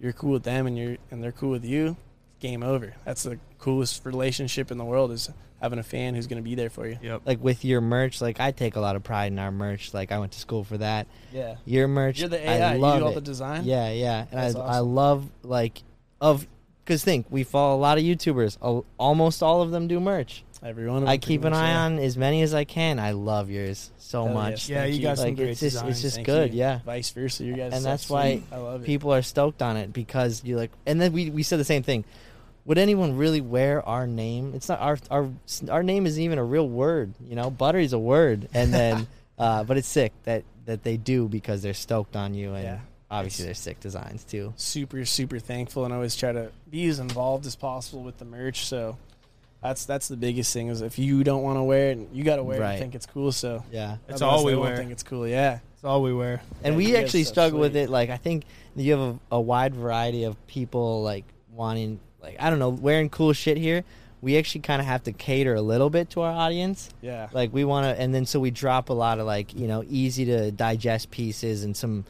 you're cool with them and you're and they're cool with you, game over. That's the coolest relationship in the world is having a fan who's going to be there for you. Yep. like with your merch, like I take a lot of pride in our merch. Like I went to school for that. Yeah. Your merch, You're the AI. I you love do all it. the design. Yeah, yeah, and I That's I awesome. love like of because think we follow a lot of YouTubers. Almost all of them do merch. Everyone. of I keep an much, eye yeah. on as many as I can. I love yours so Hell much. yes. Yeah, you got some Like great it's just designs. it's just Thank good. you. Yeah. Vice versa, you guys. and that's why I love it. people are stoked on it because you like and then we, we said the same thing would anyone really wear our name it's not our our our name isn't even a real word you know buttery's a word and then uh, but it's sick that that they do because they're stoked on you and Yeah. obviously they're sick designs too super super thankful and always try to be as involved as possible with the merch so that's that's the biggest thing is if you don't want to wear it you got to wear it Right. and think it's cool so. Yeah. It's all we they won't wear. think it's cool yeah. That's all we wear. and Yeah, we actually are struggle with it like i think you have a, a wide variety of people like wanting like i don't know wearing cool shit here. We actually kind of have to cater a little bit to our audience. Yeah. Like we want to and then so we drop a lot of like you know easy to digest pieces and some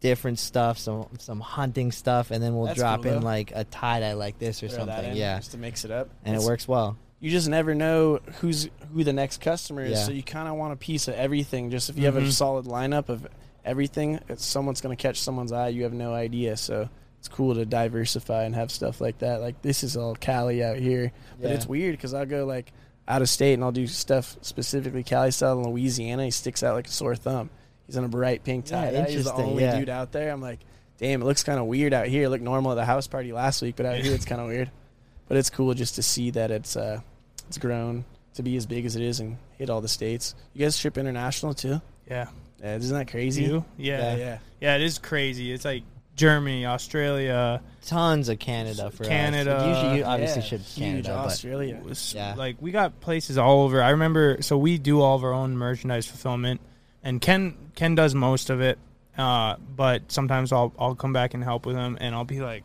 different stuff some some hunting stuff and then we'll That's drop cool, in though. like a tie-dye like this or Throw that something in yeah just to mix it up and it It's- works well you just never know who's who the next customer is Yeah. so you kind of want a piece of everything just if you have a Mhm. solid lineup of everything it's someone's going to catch someone's eye you have no idea so it's cool to diversify and have stuff like that like this is all cali out here but Yeah. it's weird because i'll go like out of state and i'll do stuff specifically cali style in louisiana he sticks out like a sore thumb he's in a bright pink Yeah, tie dye. he's the interesting, only yeah. dude out there i'm like damn it looks kind of weird out here it looked normal at the house party last week but out here it's kind of weird but it's cool just to see that it's uh it's grown to be as big as it is and hit all the states. You guys ship international too? Yeah. Yeah, isn't that crazy? You? Yeah. Yeah, yeah. yeah. it is crazy. It's like Germany, Australia, tons of canada for Canada, us usually you obviously Yeah, ship huge canada but Australia. was- Yeah. Like we got places all over. I remember. So we do all of our own merchandise fulfillment, and Ken Ken does most of it. Uh, but sometimes I'll I'll come back and help with him, and I'll be like,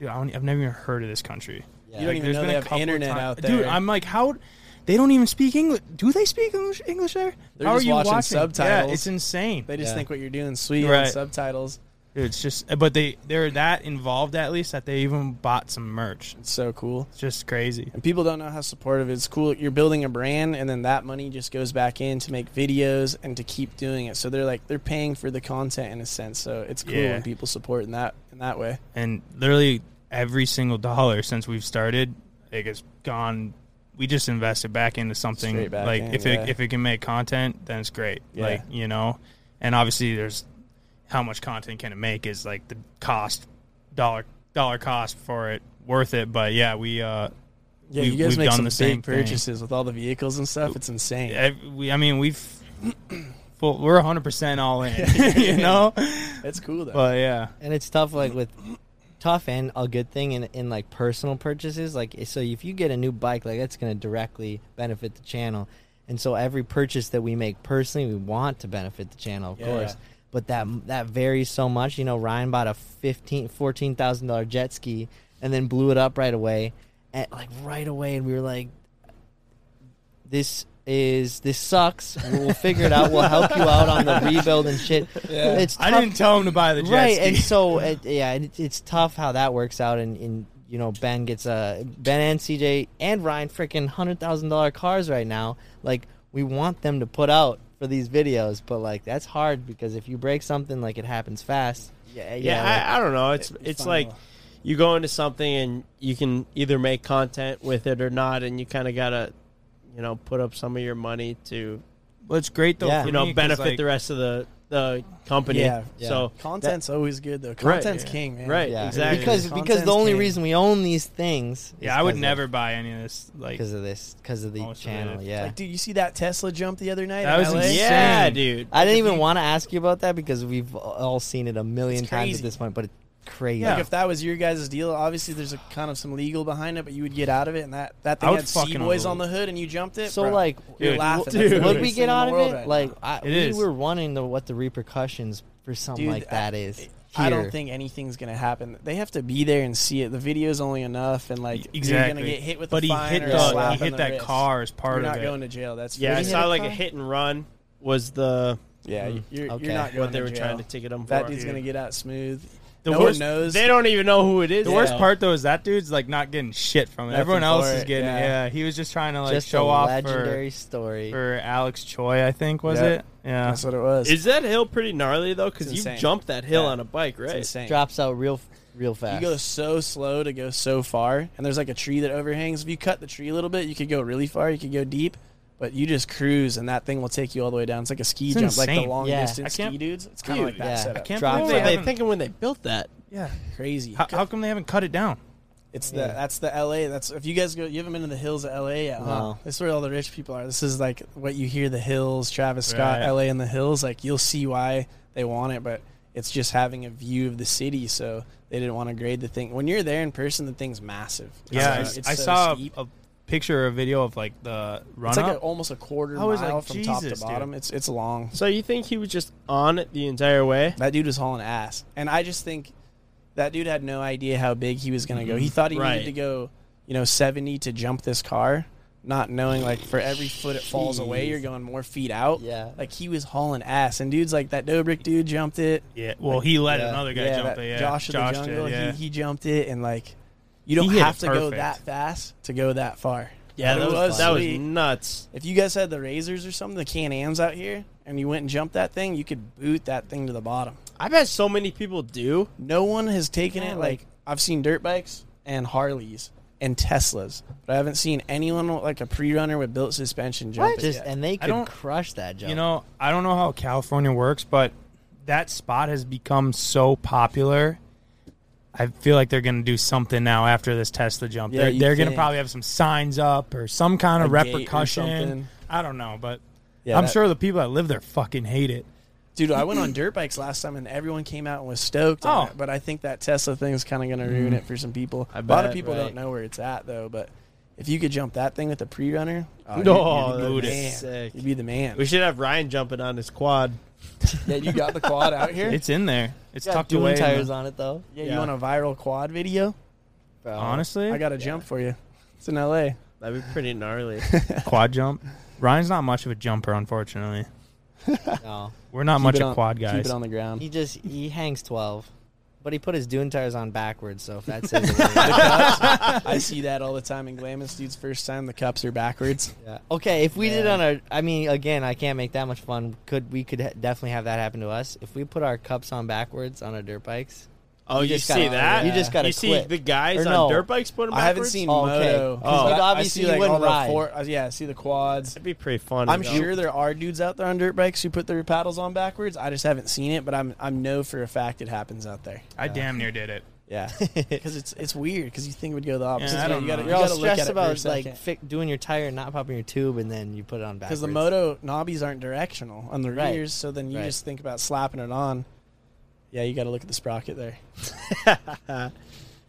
dude, I don't, I've never even heard of this country. yeah. You don't even know been they a have internet times- out Dude, there. I'm like, how? They don't even speak English. Do they speak English, English there? They're how just are you watching watching? subtitles. Yeah, it's insane. They just Yeah. think what you're doing is sweet Right. subtitles. It's just, but they they're that involved at least that they even bought some merch. It's so cool. It's just crazy. And people don't know how supportive it's cool. You're building a brand and then that money just goes back in to make videos and to keep doing it. So they're like they're paying for the content in a sense. So it's cool Yeah. when people support in that in that way. and literally every single dollar since we've started, it's gone. We just invested back into something. Back like in, if yeah. it if it can make content, then it's great. Yeah. Like you know, and obviously there's how much content can it make is like the cost dollar dollar cost for it worth it. But yeah, we uh Yeah, we- you guys we've make done some the same big thing. purchases with all the vehicles and stuff. It's insane. ev- we I mean we've full, we're hundred percent all in. you know, It's cool though. but yeah. and it's tough like with tough and a good thing in, in like personal purchases like so if you get a new bike like that's going to directly benefit the channel and so every purchase that we make personally we want to benefit the channel of Yeah. course but that that varies so much. You know ryan bought a 15 14000 dollar jet ski and then blew it up right away. And like right away and we were like this is this sucks. We'll figure it out. We'll help you out on the rebuild and shit. Yeah. it's I didn't tell him to buy the jet ski. right ski. and so it, yeah it, it's tough how that works out. And, and you know ben gets a ben and cj and ryan freaking hundred thousand dollar cars right now. Like we want them to put out for these videos but like that's hard because if you break something like it happens fast yeah Yeah, yeah, like- I, I don't know. It's It's it's like though. you go into something and you can either make content with it or not, and you kind of gotta, you know, put up some of your money to Well, it's great though. Yeah. you know benefit like, the rest of the the company. Yeah. Yeah. So Content's always good though. Right. Content's Yeah. king, man. Right. yeah exactly. because Content's because the only king. reason we own these things Yeah, I would is never buy any of this. Like, because of this because of the Most of channel yeah Like, dude, you see that Tesla jump the other night? That in was LA? insane. yeah, dude. I didn't even want to ask you about that because we've all seen it a million times at this point, but it's crazy. Like if that was your guys' deal, obviously there's a kind of some legal behind it, but you would get out of it, and that that I thing would had fucking Cboys love- on the hood, and you jumped it. So bro. like, you're Dude, laughing. dude. That's the what we get out of it? right like. I, It we is. were wondering the, what the repercussions for something Dude, like that is. I here. don't think anything's gonna happen. They have to be there and see it. The video's only enough, and like you're exactly. gonna get hit with. but a he fine hit or the slap he hit the that wrist. car as part You're of not it. going to jail. That's Yeah, I Did saw a like a hit and run was the yeah. Mm, You're, okay. you're not going what they to were jail. trying to ticket him for. That dude's gonna get out smooth. The no worst- one knows. They don't even know who it is. The worst part though is that dude's like not getting shit from it. Nothing Everyone else for is it, getting yeah. yeah. He was just trying to like Just show a off legendary for story. for Alex Choi, I think was Yeah. it? Yeah. That's what it was. Is that hill pretty gnarly though? Because you insane. jumped that hill Yeah. on a bike, It's right? insane. Drops out real, real fast. You go so slow to go so far, and there's like a tree that overhangs. If you cut the tree a little bit, you could go really far. You could go deep, but you just cruise, and that thing will take you all the way down. It's like a ski It's jump, like the long Yeah. distance ski dudes. It's kind of like that yeah. setup. I can't Drops believe What they were they thinking when they built that? Yeah, crazy. How, how come they haven't cut it down? It's the that's the L.A. That's if you guys go, you haven't been to the hills of L.A. yet. Huh? No. This is where all the rich people are. This is like what you hear the hills, Travis Scott, Right. L.A. and the hills. Like you'll see why they want it, but it's just having a view of the city. So they didn't want to grade the thing. When you're there in person, the thing's massive. It's Yeah, so- I, it's I so saw steep. a, a picture or a video of like the run It's like a, up. almost a quarter I was mile like, from top to Jesus, dude. bottom. It's it's long. So you think he was just on it the entire way? That dude was hauling ass, and I just think that dude had no idea how big he was going to go. He mm-hmm. thought he Right. needed to go, you know, seventy to jump this car, not knowing like for every foot it falls away, Jeez. you're going more feet out. Yeah. like he was hauling ass, and dudes like that Dobrik dude jumped it. yeah, well, he let Yeah. another guy yeah, jump that it. Yeah, Josh of the jungle, did. Yeah. he, he jumped it, and like you don't have it to go that fast to go that far. Yeah, It that was, was that was nuts. If you guys had the razors or something, the Can Ams out here, and you went and jumped that thing, you could boot that thing to the bottom. I've had so many people do. No one has taken Yeah, it. Like I've seen dirt bikes and Harleys and Teslas, but I haven't seen anyone with, like a pre-runner with built suspension jump it Just yet. and they could don't- crush that jump. You know, I don't know how California works, but that spot has become so popular. I feel like they're going to do something now after this Tesla jump. Yeah, they're they're going to probably have some signs up or some kind of A repercussion. I don't know, but Yeah, I'm that- sure the people that live there fucking hate it. Dude, I went on dirt bikes last time, and everyone came out and was stoked. Oh. it, but I think that Tesla thing is kind of going to ruin mm. it for some people. I a lot of people right. don't know where it's at though. But if you could jump that thing with a pre-runner, oh, No, you'd, you'd be the man. sick. You'd be the man. We should have Ryan jumping on his quad. yeah, you got the quad out here. It's in there. It's got tucked dual away. in the- tires on it though. yeah, Yeah. you want a viral quad video? Bro. Honestly, I got a jump for you. It's in L.A. That'd be pretty gnarly. quad jump. Ryan's not much of a jumper, unfortunately. no, We're not Keep much it of on- quad Keep guys. it on the ground. he just he hangs twelve, but he put his dune tires on backwards. So if that says it, I see that all the time in Glamis. Dude's first time the cups are backwards. yeah. Okay, if we did on our, I mean, again, I can't make that much fun. Could we could ha- definitely have that happen to us if we put our cups on backwards on our dirt bikes? Oh, You you, just see gotta- that? you just gotta You see the guys Or on dirt bikes put them I haven't backwards? seen Oh, okay. moto. 'Cause but you'd I- I see, like, wouldn't all the ride. four- uh, yeah, I see the quads. That'd be pretty fun. I'm to sure there are dudes out there on dirt bikes who put their paddles on backwards. I just haven't seen it, but I'm I'm know for a fact it happens out there. I damn near did it. Yeah, because it's it's weird because you think it would go the opposite. Yeah, I way. don't you gotta, know. you You're all gotta look at stressed it about like fi- doing your tire and not popping your tube, and then you put it on backwards. Because the moto knobbies aren't directional on the Right. rears, so then you Right. just think about slapping it on. Yeah, you got to look at the sprocket there.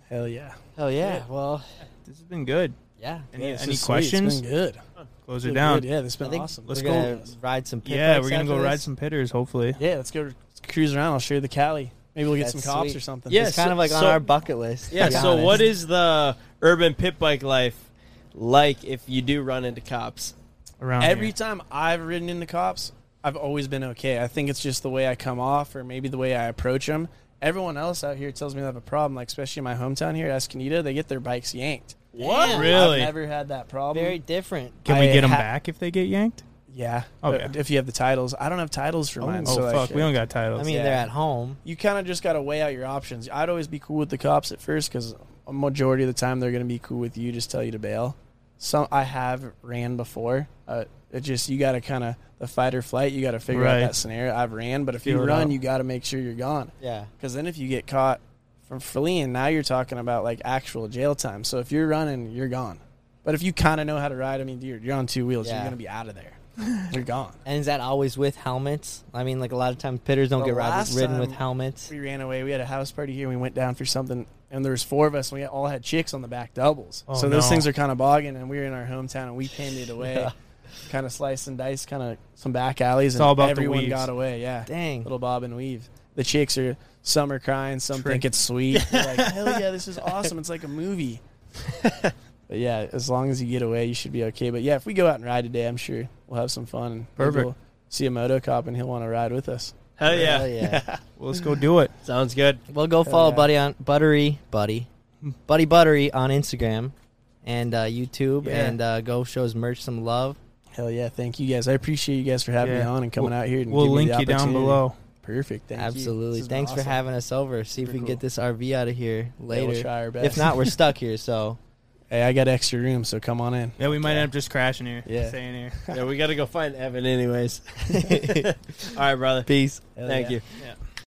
Hell yeah. Oh yeah, well, This has been good. yeah. Any, Yeah, any questions? It's been good. Close Been it down. good. Yeah, this has been awesome. we're Let's gonna go. ride some. pit Yeah, we're gonna go after ride some pitters. Hopefully. Yeah, let's go cruise around. I'll show you the Cali. Maybe we'll get That's some cops sweet. or something. Yeah, It's kind of like on our bucket list. Yeah. So, honest. what is the urban pit bike life like if you do run into cops? Around Every here. time I've ridden into cops, I've always been okay. I think it's just the way I come off, or maybe the way I approach them. Everyone else out here tells me they have a problem, like especially in my hometown here, Escondido. They get their bikes yanked. What? Really? I've never had that problem. very different? Can we I get them ha- back if they get yanked? yeah. Okay. If you have the titles, I don't have titles for mine. Oh so fuck, we don't got titles. I mean, Yeah. they're at home. you kind of just got to weigh out your options. I'd always be cool with the cops at first because a majority of the time they're going to be cool with you, just tell you to bail. Some I have ran before. Uh, it just you got to kind of the fight or flight. You got to figure Right. out that scenario. I've ran, but if Feel you run, out. you got to make sure you're gone. Yeah. Because then if you get caught from fleeing, now you're talking about like actual jail time. So if you're running, you're gone. But if you kind of know how to ride, I mean, you're, you're on two wheels. Yeah. You're gonna be out of there. you're gone. And is that always with helmets? I mean, like a lot of times pitters don't The get ride, ridden with helmets. We ran away. We had a house party here. We went down for something, and there was four of us. And we all had chicks on the back doubles. Oh, so those no. things are kind of bogging. And we were in our hometown, and we painted away, Yeah. Kind of slice and dice, kind of some back alleys. It's and all about the everyone weaves. got away. Yeah, Dang. little bob and weave. The chicks are some are crying, some Trick. think it's sweet. They're like, hell yeah, this is awesome. It's like a movie. but yeah, as long as you get away, you should be okay. But yeah, if we go out and ride today, I'm sure we'll have some fun. And maybe Perfect. we'll see a moto cop, and he'll want to ride with us. Hell yeah. Hell yeah. Well, let's go do it. Sounds good. Well, go follow yeah. Buddy on Buttery Buddy, Buddy Buttery on Instagram and uh, YouTube, Yeah. and uh, go show his merch some love. Hell yeah, thank you guys. I appreciate you guys for having me on and coming We'll- out here. And We'll giving me link the you down opportunity. below. Perfect. Thank you. Absolutely. This has been Thanks for having us over. See if we can cool. get this RV out of here Yeah, later. we'll try our best. if not, we're stuck here. So hey, I got extra room, so come on in. Yeah, we might Yeah. end up just crashing here. Yeah. Staying here. Yeah, we got to go find Evan anyways. All right, brother. peace. Hell Thank yeah. you. Yeah.